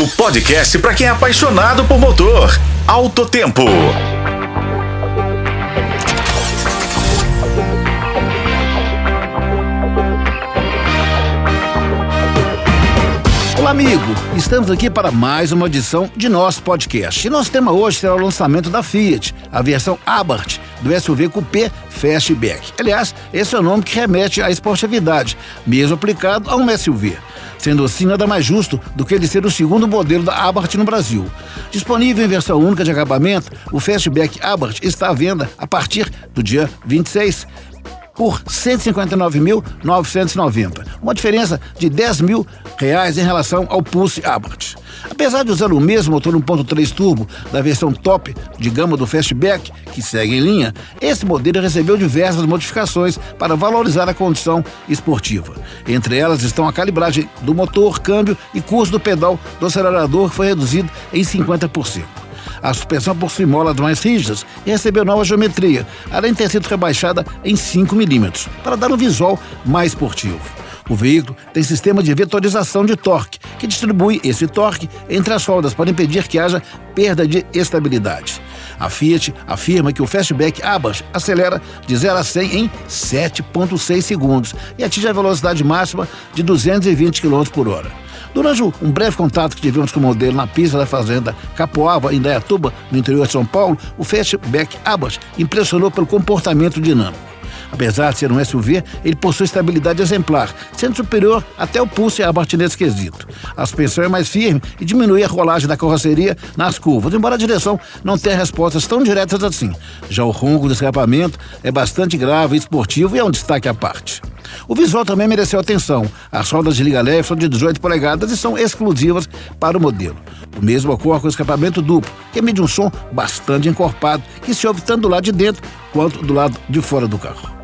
O podcast para quem é apaixonado por motor. Alto Tempo. Olá, amigo! Estamos aqui para mais uma edição de nosso podcast. E nosso tema hoje será o lançamento da Fiat, a versão Abarth do SUV Coupé Fastback. Aliás, esse é o nome que remete à esportividade, mesmo aplicado a um SUV. Sendo assim, nada mais justo do que ele ser o segundo modelo da Abarth no Brasil. Disponível em versão única de acabamento, o Fastback Abarth está à venda a partir do dia 26 por 159.990, uma diferença de 10 mil reais em relação ao Pulse Abarth. Apesar de usar o mesmo motor 1.3 turbo da versão top de gama do Fastback, que segue em linha, esse modelo recebeu diversas modificações para valorizar a condição esportiva. Entre elas estão a calibragem do motor, câmbio e curso do pedal do acelerador, que foi reduzido em 50%. A suspensão possui molas mais rígidas e recebeu nova geometria, além de ter sido rebaixada em 5 milímetros, para dar um visual mais esportivo. O veículo tem sistema de vetorização de torque, que distribui esse torque entre as rodas para impedir que haja perda de estabilidade. A Fiat afirma que o Fastback Abarth acelera de 0 a 100 em 7,6 segundos e atinge a velocidade máxima de 220 km por hora. Durante um breve contato que tivemos com o modelo na pista da fazenda Capoava, em Dayatuba, no interior de São Paulo, o Fastback Abbas impressionou pelo comportamento dinâmico. Apesar de ser um SUV, ele possui estabilidade exemplar, sendo superior até o Pulse Abarth nesse quesito. A suspensão é mais firme e diminui a rolagem da carroceria nas curvas, embora a direção não tenha respostas tão diretas assim. Já o ronco do escapamento é bastante grave e esportivo e é um destaque à parte. O visual também mereceu atenção. As rodas de liga leve são de 18 polegadas e são exclusivas para o modelo. O mesmo ocorre com o escapamento duplo, que emite um som bastante encorpado, que se ouve tanto do lado de dentro quanto do lado de fora do carro.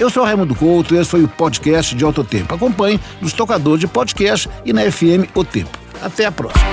Eu sou Raimundo Couto e esse foi o podcast de Alto Tempo. Acompanhe nos tocadores de podcast e na FM O Tempo. Até a próxima.